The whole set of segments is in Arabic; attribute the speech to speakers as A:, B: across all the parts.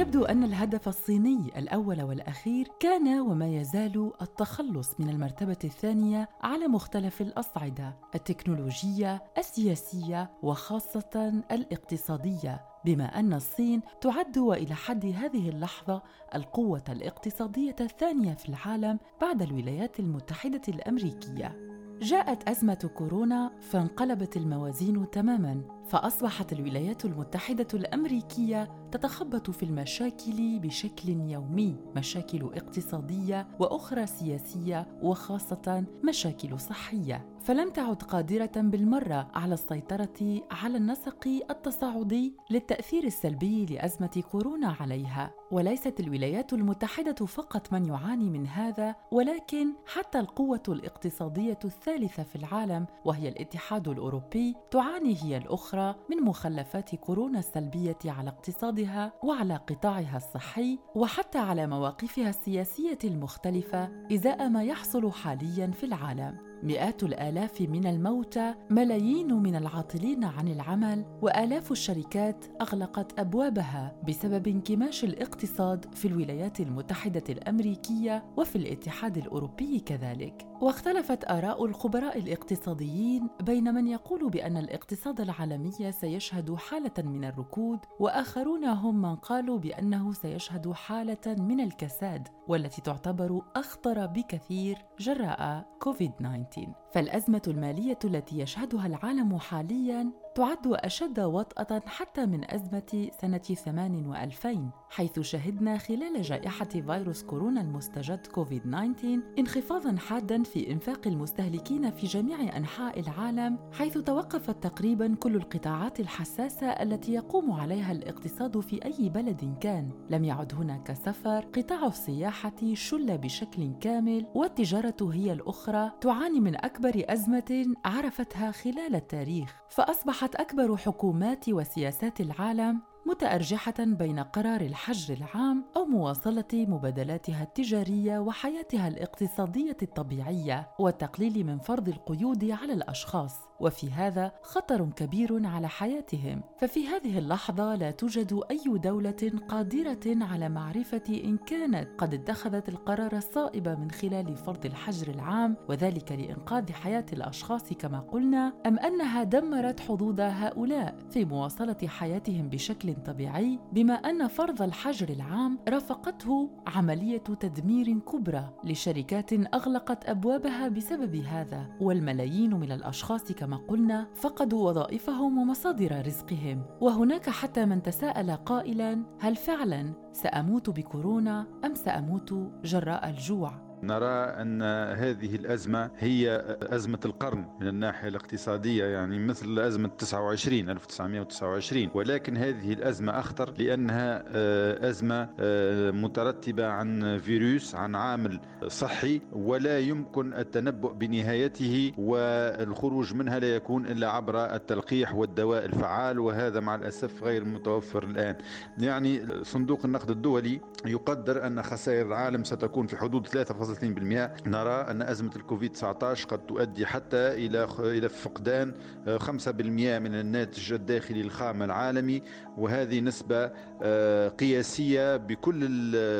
A: يبدو أن الهدف الصيني الأول والأخير كان وما يزال التخلص من المرتبة الثانية على مختلف الأصعدة التكنولوجية، السياسية وخاصة الاقتصادية، بما أن الصين تعد وإلى حد هذه اللحظة القوة الاقتصادية الثانية في العالم بعد الولايات المتحدة الأمريكية. جاءت أزمة كورونا فانقلبت الموازين تماماً، فأصبحت الولايات المتحدة الأمريكية تتخبط في المشاكل بشكل يومي مشاكل اقتصادية وأخرى سياسية وخاصة مشاكل صحية. فلم تعد قادرة بالمرة على السيطرة على النسق التصاعدي للتأثير السلبي لأزمة كورونا عليها. وليست الولايات المتحدة فقط من يعاني من هذا ولكن حتى القوة الاقتصادية الثالثة في العالم وهي الاتحاد الأوروبي تعاني هي الأخرى من مخلفات كورونا السلبية على اقتصاد اقتصادها وعلى قطاعها الصحي وحتى على مواقفها السياسية المختلفة إزاء ما يحصل حاليا في العالم. مئات الآلاف من الموتى ملايين من العاطلين عن العمل وآلاف الشركات أغلقت أبوابها بسبب انكماش الاقتصاد في الولايات المتحدة الأمريكية وفي الاتحاد الأوروبي كذلك. واختلفت آراء الخبراء الاقتصاديين بين من يقول بأن الاقتصاد العالمي سيشهد حالة من الركود وآخرون هم من قالوا بأنه سيشهد حالة من الكساد والتي تعتبر أخطر بكثير جراء كوفيد 19 Valentin. فالأزمة المالية التي يشهدها العالم حاليا تعد أشد وطأة حتى من أزمة سنة ثمان وألفين حيث شهدنا خلال جائحة فيروس كورونا المستجد كوفيد-19 انخفاضا حادا في إنفاق المستهلكين في جميع أنحاء العالم حيث توقفت تقريبا كل القطاعات الحساسة التي يقوم عليها الاقتصاد في أي بلد كان. لم يعد هناك سفر قطاع السياحة شل بشكل كامل والتجارة هي الأخرى تعاني من أكبر أزمة عرفتها خلال التاريخ فأصبحت أكبر حكومات وسياسات العالم متأرجحة بين قرار الحجر العام أو مواصلة مبادلاتها التجارية وحياتها الاقتصادية الطبيعية والتقليل من فرض القيود على الأشخاص. وفي هذا خطر كبير على حياتهم. ففي هذه اللحظة لا توجد أي دولة قادرة على معرفة إن كانت. قد اتخذت القرار الصائب من خلال فرض الحجر العام وذلك لإنقاذ حياة الأشخاص كما قلنا أم أنها دمرت حظوظ هؤلاء؟ في مواصلة حياتهم بشكل طبيعي بما أن فرض الحجر العام رافقته عملية تدمير كبرى لشركات أغلقت أبوابها بسبب هذا. والملايين من الأشخاص كما قلنا فقدوا وظائفهم ومصادر رزقهم وهناك حتى من تساءل قائلا هل فعلا سأموت بكورونا أم سأموت جراء الجوع؟
B: نرى أن هذه الأزمة هي أزمة القرن من الناحية الاقتصادية يعني مثل أزمة 29 1929 ولكن هذه الأزمة أخطر لأنها آه، أزمة آه، مترتبة عن فيروس عن عامل صحي ولا يمكن التنبؤ بنهايته والخروج منها لا يكون إلا عبر التلقيح والدواء الفعال وهذا مع الأسف غير متوفر الآن. يعني صندوق النقد الدولي يقدر أن خسائر العالم ستكون في حدود 3 3.2% نرى أن أزمة الكوفيد 19 قد تؤدي حتى إلى إلى فقدان 5% آه، من الناتج الداخلي الخام العالمي. وهذه نسبة آه، قياسية بكل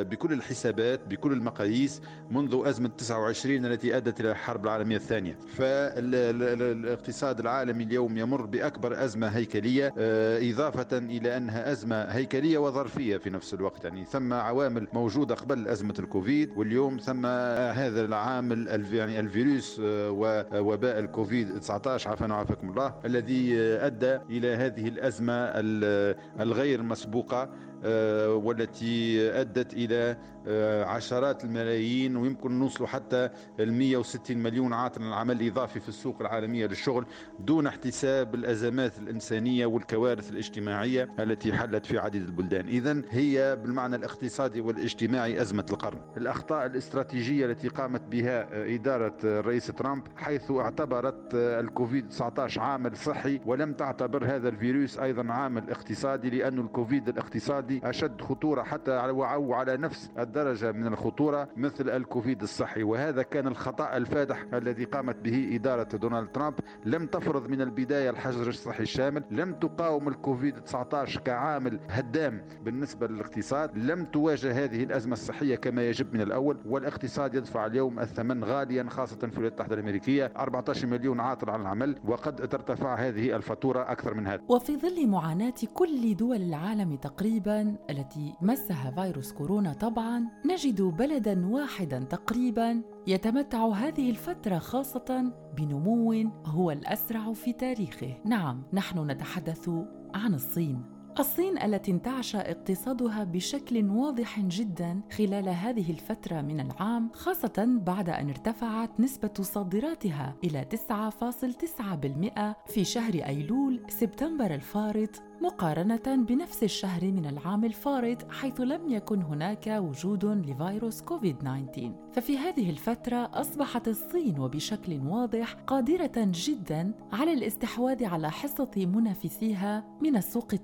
B: بكل الحسابات بكل المقاييس منذ أزمة 29 التي أدت إلى الحرب العالمية الثانية. فالاقتصاد العالمي اليوم يمر بأكبر أزمة هيكلية آه، إضافة إلى أنها أزمة هيكلية وظرفية في نفس الوقت. يعني ثم عوامل موجودة قبل أزمة الكوفيد واليوم ثم هذا العامل يعني الفيروس آه، ووباء الكوفيد 19 عافانا وعافاكم الله الذي أدى إلى هذه الأزمة الغير مسبوقة آه، والتي أدت إلى آه، عشرات الملايين ويمكن نوصل حتى ال 160 مليون عاطل العمل الإضافي في السوق العالمية للشغل دون احتساب الأزمات الإنسانية والكوارث الاجتماعية التي حلت في عديد البلدان، اذا هي بالمعنى الاقتصادي والاجتماعي أزمة القرن. الأخطاء الاستراتيجية التي قامت بها آه، إدارة الرئيس ترامب حيث اعتبرت الكوفيد 19 عامل صحي ولم تعتبر هذا الفيروس أيضا عامل اقتصادي لأن الكوفيد الاقتصادي اقتصادي أشد خطورة حتى أو على نفس الدرجة من الخطورة مثل الكوفيد الصحي. وهذا كان الخطأ الفادح الذي قامت به إدارة دونالد ترامب. لم تفرض من البداية الحجر الصحي الشامل لم تقاوم الكوفيد 19 كعامل هدام بالنسبة للاقتصاد. لم تواجه هذه الأزمة الصحية كما يجب من الأول. والاقتصاد يدفع اليوم الثمن غاليا خاصة في الولايات المتحدة الأمريكية. 14 مليون عاطل عن العمل وقد ترتفع هذه الفاتورة أكثر من هذا.
A: وفي ظل معاناة كل دول العالم تقريبا التي مسها فيروس كورونا طبعا نجد بلدا واحدا تقريبا يتمتع هذه الفترة خاصة بنمو هو الأسرع في تاريخه. نعم نحن نتحدث عن الصين. الصين التي انتعش اقتصادها بشكل واضح جدا خلال هذه الفترة من العام خاصة بعد أن ارتفعت نسبة صادراتها إلى 9.9% في شهر أيلول سبتمبر الفارط مقارنة بنفس الشهر من العام الفارط حيث لم يكن هناك وجود لفيروس كوفيد 19 ففي هذه الفترة أصبحت الصين وبشكل واضح قادرة جدا على الاستحواذ على حصة منافسيها من السوق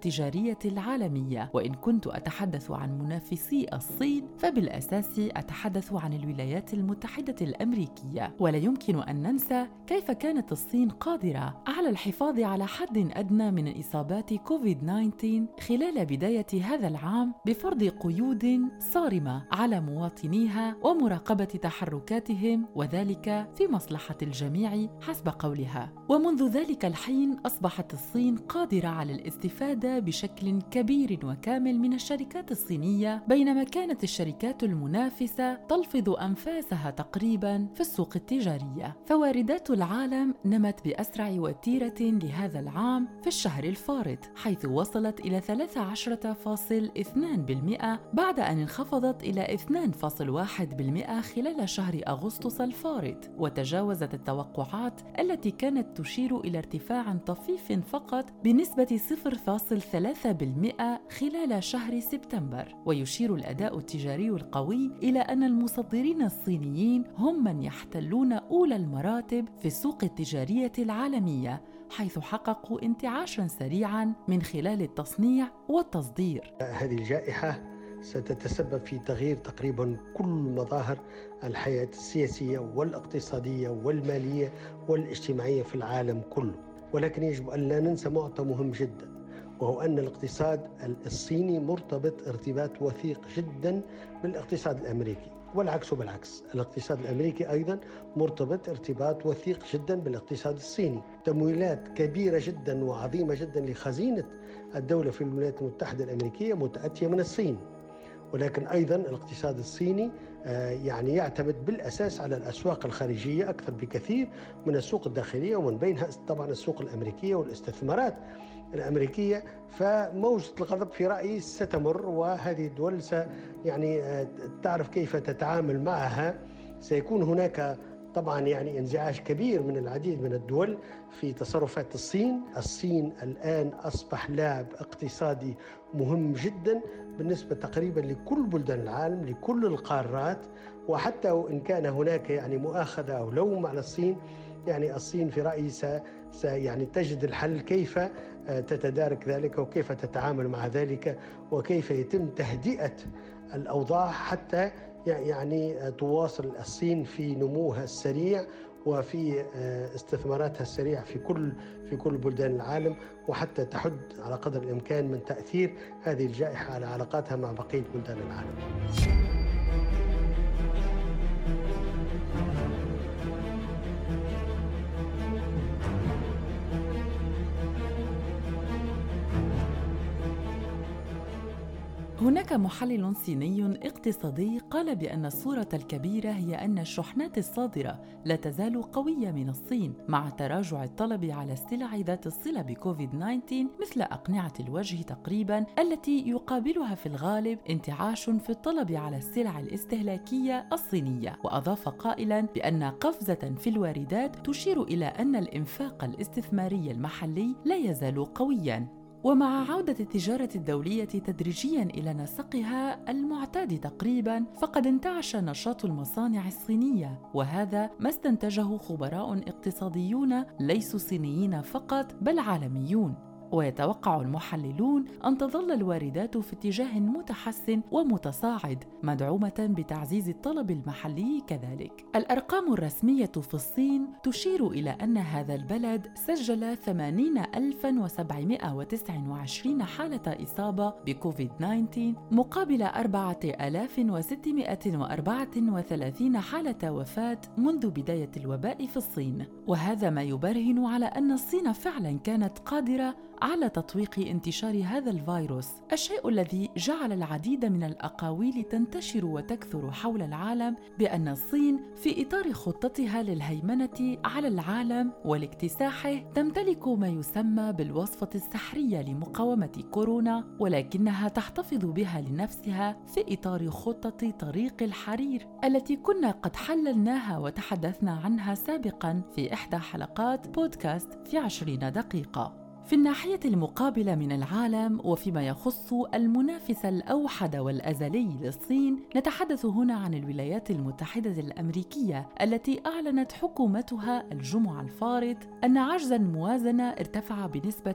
A: التجارية العالمية وإن كنت أتحدث عن منافسي الصين فبالأساس أتحدث عن الولايات المتحدة الأمريكية ولا يمكن أن ننسى كيف كانت الصين قادرة على الحفاظ على حد أدنى من إصابات كوفيد كوفيد 19 خلال بداية هذا العام بفرض قيود صارمة على مواطنيها ومراقبة تحركاتهم وذلك في مصلحة الجميع حسب قولها. ومنذ ذلك الحين أصبحت الصين قادرة على الاستفادة بشكل كبير وكامل من الشركات الصينية بينما كانت الشركات المنافسة تلفظ أنفاسها تقريبا في السوق التجارية. فواردات العالم نمت بأسرع وتيرة لهذا العام في الشهر الفارط حيث حيث وصلت إلى 13.2% بعد أن انخفضت إلى 2.1% خلال شهر أغسطس الفارط وتجاوزت التوقعات التي كانت تشير إلى ارتفاع طفيف فقط بنسبة 0.3% خلال شهر سبتمبر ويشير الأداء التجاري القوي إلى أن المصدرين الصينيين هم من يحتلون أولى المراتب في السوق التجارية العالمية حيث حققوا انتعاشا سريعا من خلال التصنيع والتصدير.
C: هذه الجائحة ستتسبب في تغيير تقريبا كل مظاهر الحياة السياسية والاقتصادية والمالية والاجتماعية في العالم كله. ولكن يجب أن لا ننسى معطى مهم جدا. وهو أن الاقتصاد الصيني مرتبط ارتباط وثيق جدا بالاقتصاد الأمريكي والعكس بالعكس الاقتصاد الأمريكي أيضا مرتبط ارتباط وثيق جدا بالاقتصاد الصيني. تمويلات كبيرة جدا وعظيمة جدا لخزينة الدولة في الولايات المتحدة الأمريكية متأتية من الصين. ولكن أيضا الاقتصاد الصيني يعني يعتمد بالأساس على الأسواق الخارجية أكثر بكثير من السوق الداخلية ومن بينها طبعا السوق الأمريكية والاستثمارات الأمريكية. فموجة الغضب في رأيي ستمر وهذه الدول يعني آه، تعرف كيف تتعامل معها. سيكون هناك طبعا يعني انزعاج كبير من العديد من الدول في تصرفات الصين، الصين الآن أصبح لاعب اقتصادي مهم جدا بالنسبة تقريبا لكل بلدان العالم، لكل القارات وحتى وإن كان هناك يعني مؤاخذة أو لوم على الصين يعني الصين في رأيي س يعني تجد الحل كيف آه، تتدارك ذلك وكيف تتعامل مع ذلك وكيف يتم تهدئة الأوضاع حتى يعني آه، تواصل الصين في نموها السريع وفي آه، استثماراتها السريعه في كل في كل بلدان العالم وحتى تحد على قدر الإمكان من تأثير هذه الجائحة على علاقاتها مع بقية بلدان العالم.
A: هناك محلل صيني اقتصادي قال بأن الصورة الكبيرة هي أن الشحنات الصادرة لا تزال قوية من الصين مع تراجع الطلب على السلع ذات الصلة بكوفيد 19 مثل أقنعة الوجه تقريبا التي يقابلها في الغالب انتعاش في الطلب على السلع الاستهلاكية الصينية. وأضاف قائلا بأن قفزة في الواردات تشير إلى أن الإنفاق الاستثماري المحلي لا يزال قويا. ومع عودة التجارة الدولية تدريجيا إلى نسقها المعتاد تقريبا فقد انتعش نشاط المصانع الصينية. وهذا ما استنتجه خبراء اقتصاديون ليسوا صينيين فقط بل عالميون. ويتوقع المحللون أن تظل الواردات في اتجاه متحسن ومتصاعد مدعومة بتعزيز الطلب المحلي كذلك. الأرقام الرسمية في الصين تشير إلى أن هذا البلد سجل 80729 حالة إصابة بكوفيد 19 مقابل 4634 حالة وفاة منذ بداية الوباء في الصين. وهذا ما يبرهن على أن الصين فعلا كانت قادرة على تطويق انتشار هذا الفيروس. الشيء الذي جعل العديد من الأقاويل تنتشر وتكثر حول العالم بأن الصين في إطار خطتها للهيمنة على العالم والاكتساحه تمتلك ما يسمى بالوصفة السحرية لمقاومة كورونا ولكنها تحتفظ بها لنفسها في إطار خطة طريق الحرير التي كنا قد حللناها وتحدثنا عنها سابقا في إحدى حلقات بودكاست في عشرين دقيقة. في الناحية المقابلة من العالم وفيما يخص المنافس الأوحد والأزلي للصين نتحدث هنا عن الولايات المتحدة الأمريكية التي أعلنت حكومتها الجمعة الفارط أن عجز الموازنة ارتفع بنسبة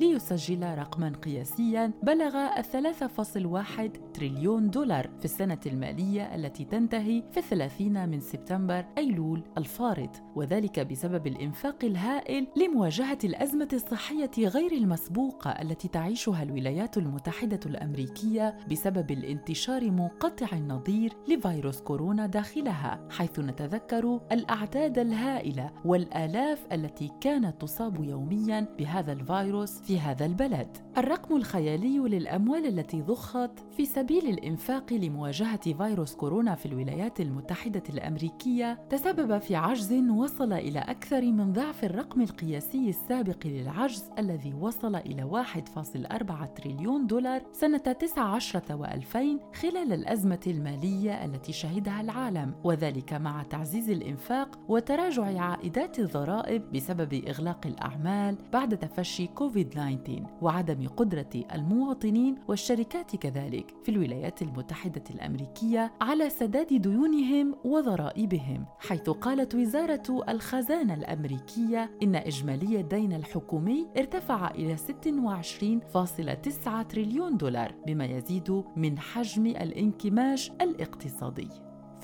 A: 218% ليسجل رقما قياسيا بلغ 3.1 تريليون دولار في السنة المالية التي تنتهي في الثلاثين من سبتمبر أيلول الفارط وذلك بسبب الإنفاق الانفاق الهائل لمواجهة الأزمة الصحية غير المسبوقه التي تعيشها الولايات المتحدة الأمريكية بسبب الانتشار منقطع النظير لفيروس كورونا داخلها حيث نتذكر الأعداد الهائلة والآلاف التي كانت تصاب يوميا بهذا الفيروس في هذا البلد. الرقم الخيالي للأموال التي ضخت في سبيل الإنفاق لمواجهة فيروس كورونا في الولايات المتحدة الأمريكية تسبب في عجز وصل إلى أكثر من ضعف الرقم القياسي السابق للعجز الذي وصل إلى 1.4 تريليون دولار سنة 19 و2000 خلال الأزمة المالية التي شهدها العالم. وذلك مع تعزيز الإنفاق وتراجع عائدات الضرائب بسبب إغلاق الأعمال بعد تفشي كوفيد-19 وعدم قدرة المواطنين والشركات كذلك في الولايات المتحدة الأمريكية على سداد ديونهم وضرائبهم حيث قالت وزارة الخزانة الأمريكية. الأمريكية إن إجمالي الدين الحكومي ارتفع إلى 26.9 تريليون دولار بما يزيد من حجم الانكماش الاقتصادي.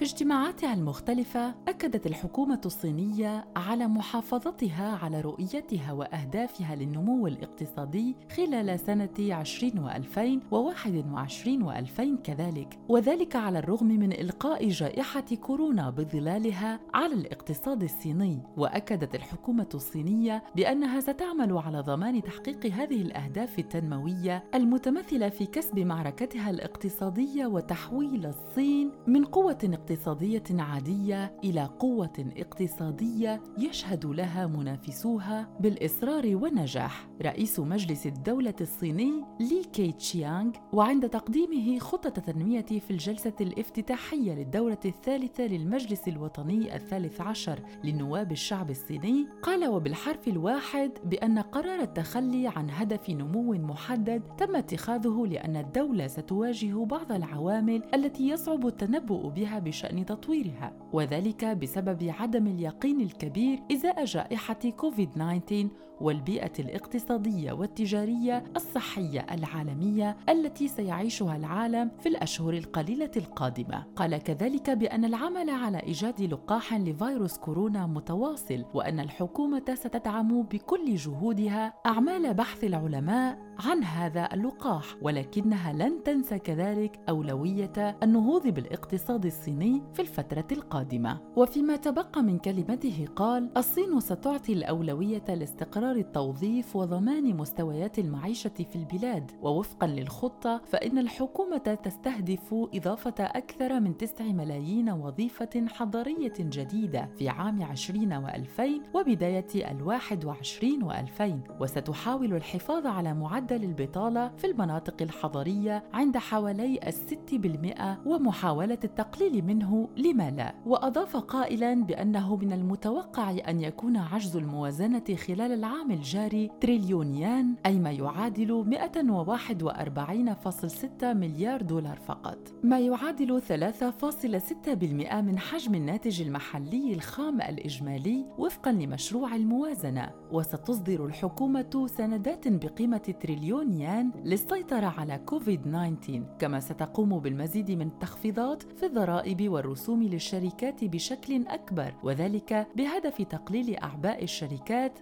A: في اجتماعاتها المختلفة أكدت الحكومة الصينية على محافظتها على رؤيتها وأهدافها للنمو الاقتصادي خلال سنة 20 و2000 و21 و2000 كذلك. وذلك على الرغم من إلقاء جائحة كورونا بظلالها على الاقتصاد الصيني. وأكدت الحكومة الصينية بأنها ستعمل على ضمان تحقيق هذه الأهداف التنموية المتمثلة في كسب معركتها الاقتصادية وتحويل الصين من قوة اقتصادية اقتصادية عادية إلى قوة اقتصادية يشهد لها منافسوها بالإصرار والنجاح. رئيس مجلس الدولة الصيني لي كي تشيانغ وعند تقديمه خطة تنميه في الجلسة الافتتاحية للدوره الثالثة للمجلس الوطني الثالث عشر لنواب الشعب الصيني قال وبالحرف الواحد بأن قرار التخلي عن هدف نمو محدد تم اتخاذه لأن الدولة ستواجه بعض العوامل التي يصعب التنبؤ بها بشان تطويرها وذلك بسبب عدم اليقين الكبير إزاء جائحة كوفيد 19 والبيئة الاقتصادية والتجارية الصحية العالمية التي سيعيشها العالم في الأشهر القليلة القادمة. قال كذلك بأن العمل على إيجاد لقاح لفيروس كورونا متواصل وأن الحكومة ستدعم بكل جهودها أعمال بحث العلماء عن هذا اللقاح. ولكنها لن تنسى كذلك أولوية النهوض بالاقتصاد الصيني في الفترة القادمة. وفيما تبقى من كلمته قال الصين ستعطي الأولوية لاستقرار قرار التوظيف وضمان مستويات المعيشة في البلاد. ووفقا للخطة فإن الحكومة تستهدف إضافة أكثر من 9 ملايين وظيفة حضريه جديدة في عام 20 و2000 وبداية ال21 و2000 وستحاول الحفاظ على معدل البطالة في المناطق الحضرية عند حوالي الست بالمئة ومحاولة التقليل منه لما لا. وأضاف قائلا بأنه من المتوقع أن يكون عجز الموازنة خلال العام الجاري تريليون يان أي ما يعادل 141.6 مليار دولار فقط. ما يعادل 3.6% من حجم الناتج المحلي الخام الإجمالي وفقا لمشروع الموازنة. وستصدر الحكومة سندات بقيمة تريليون يان للسيطرة على كوفيد 19 كما ستقوم بالمزيد من التخفيضات في الضرائب والرسوم للشركات بشكل أكبر وذلك بهدف تقليل أعباء الشركات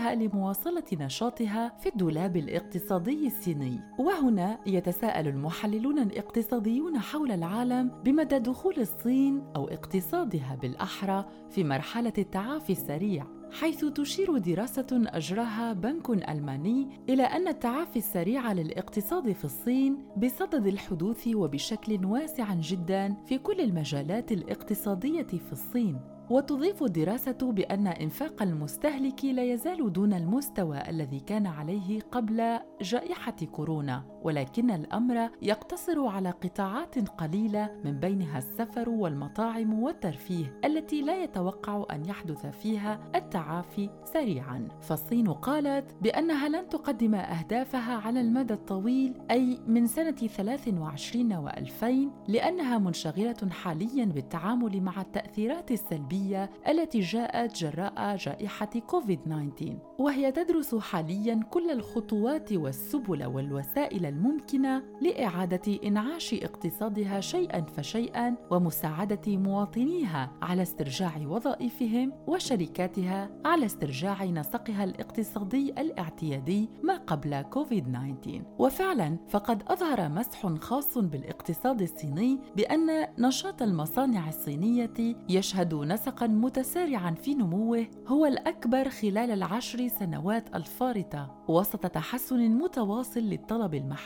A: ودفعها لمواصلة نشاطها في الدولاب الاقتصادي الصيني. وهنا يتساءل المحللون الاقتصاديون حول العالم بمدى دخول الصين أو اقتصادها بالأحرى في مرحلة التعافي السريع حيث تشير دراسة أجراها بنك ألماني إلى أن التعافي السريع للاقتصاد في الصين بصدد الحدوث وبشكل واسع جدا في كل المجالات الاقتصادية في الصين. وتضيف الدراسة بأن إنفاق المستهلك لا يزال دون المستوى الذي كان عليه قبل جائحة كورونا، ولكن الأمر يقتصر على قطاعات قليلة من بينها السفر والمطاعم والترفيه التي لا يتوقع أن يحدث فيها التعافي سريعا. فالصين قالت بأنها لن تقدم أهدافها على المدى الطويل أي من سنة 23 و2000 لأنها منشغلة حاليا بالتعامل مع التأثيرات السلبية الصحية التي جاءت جراء جائحة كوفيد-19 وهي تدرس حاليا كل الخطوات والسبل والوسائل الممكنة لإعادة إنعاش اقتصادها شيئا فشيئا ومساعدة مواطنيها على استرجاع وظائفهم وشركاتها على استرجاع نسقها الاقتصادي الاعتيادي ما قبل كوفيد-19 وفعلا فقد أظهر مسح خاص بالاقتصاد الصيني بأن نشاط المصانع الصينية يشهد نسق نسقا متسارعا في نموه هو الأكبر خلال العشر سنوات الفارطة وسط تحسن متواصل للطلب المحلي.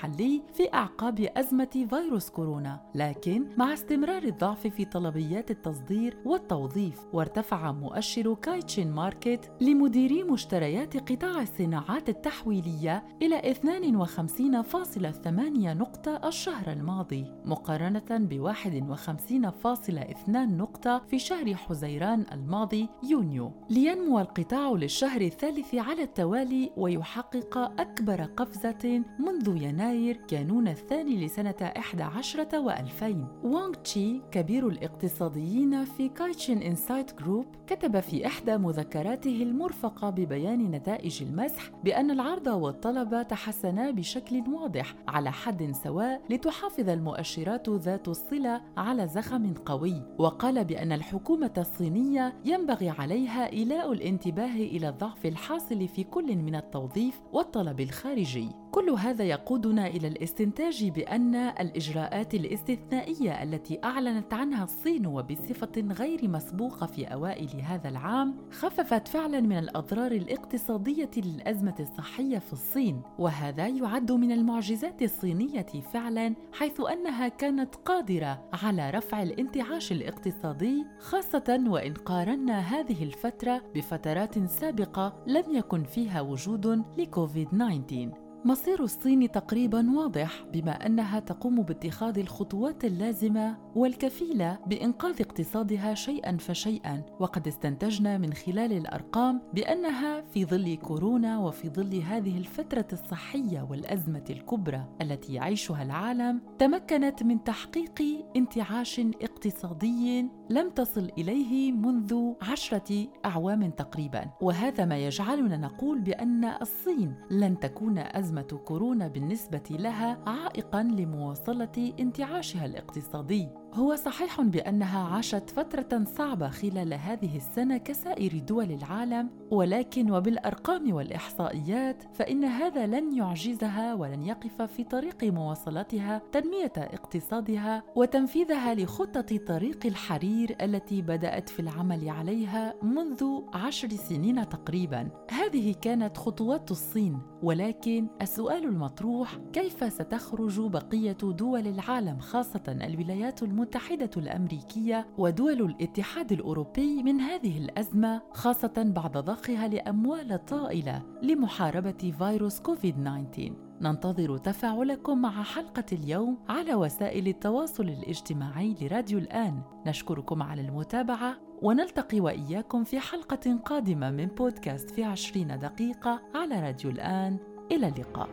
A: في أعقاب أزمة فيروس كورونا لكن مع استمرار الضعف في طلبيات التصدير والتوظيف وارتفع مؤشر كايتشين ماركت لمديري مشتريات قطاع الصناعات التحويلية إلى 52.8 نقطة الشهر الماضي مقارنة ب 51.2 نقطة في شهر حزيران الماضي يونيو. لينمو القطاع للشهر الثالث على التوالي ويحقق أكبر قفزة منذ يناير كانون الثاني لسنة 11 و2000 وونغ تشي كبير الاقتصاديين في كايشين إنسايت جروب كتب في إحدى مذكراته المرفقة ببيان نتائج المسح بأن العرض والطلب تحسنا بشكل واضح على حد سواء لتحافظ المؤشرات ذات الصلة على زخم قوي وقال بأن الحكومة الصينية ينبغي عليها إيلاء الانتباه إلى الضعف الحاصل في كل من التوظيف والطلب الخارجي. كل هذا يقودنا إلى الاستنتاج بأن الإجراءات الاستثنائية التي أعلنت عنها الصين وبصفة غير مسبوقة في أوائل هذا العام خففت فعلا من الأضرار الاقتصادية للأزمة الصحية في الصين، وهذا يعد من المعجزات الصينية فعلا حيث أنها كانت قادرة على رفع الانتعاش الاقتصادي خاصة وإن قارنا هذه الفترة بفترات سابقة لم يكن فيها وجود لكوفيد 19 مصير الصين تقريبا واضح بما أنها تقوم باتخاذ الخطوات اللازمة والكفيلة بإنقاذ اقتصادها شيئا فشيئا. وقد استنتجنا من خلال الأرقام بأنها في ظل كورونا وفي ظل هذه الفترة الصحية والأزمة الكبرى التي يعيشها العالم تمكنت من تحقيق انتعاش اقتصادي لم تصل إليه منذ عشرة أعوام تقريبا. وهذا ما يجعلنا نقول بأن الصين لن تكون أزمة أزمة كورونا بالنسبة لها عائقا لمواصلة انتعاشها الاقتصادي. هو صحيح بأنها عاشت فترة صعبة خلال هذه السنة كسائر دول العالم ولكن وبالأرقام والإحصائيات فإن هذا لن يعجزها ولن يقف في طريق مواصلتها تنمية اقتصادها وتنفيذها لخطة طريق الحرير التي بدأت في العمل عليها منذ عشر سنين تقريبا. هذه كانت خطوات الصين ولكن السؤال المطروح كيف ستخرج بقية دول العالم خاصة الولايات المتحدة؟ المتحدة الأمريكية ودول الاتحاد الأوروبي من هذه الأزمة خاصة بعد ضخها لأموال طائلة لمحاربة فيروس كوفيد 19 ننتظر تفاعلكم مع حلقة اليوم على وسائل التواصل الاجتماعي لراديو الآن. نشكركم على المتابعة ونلتقي وإياكم في حلقة قادمة من بودكاست في عشرين دقيقة على راديو الآن. إلى اللقاء.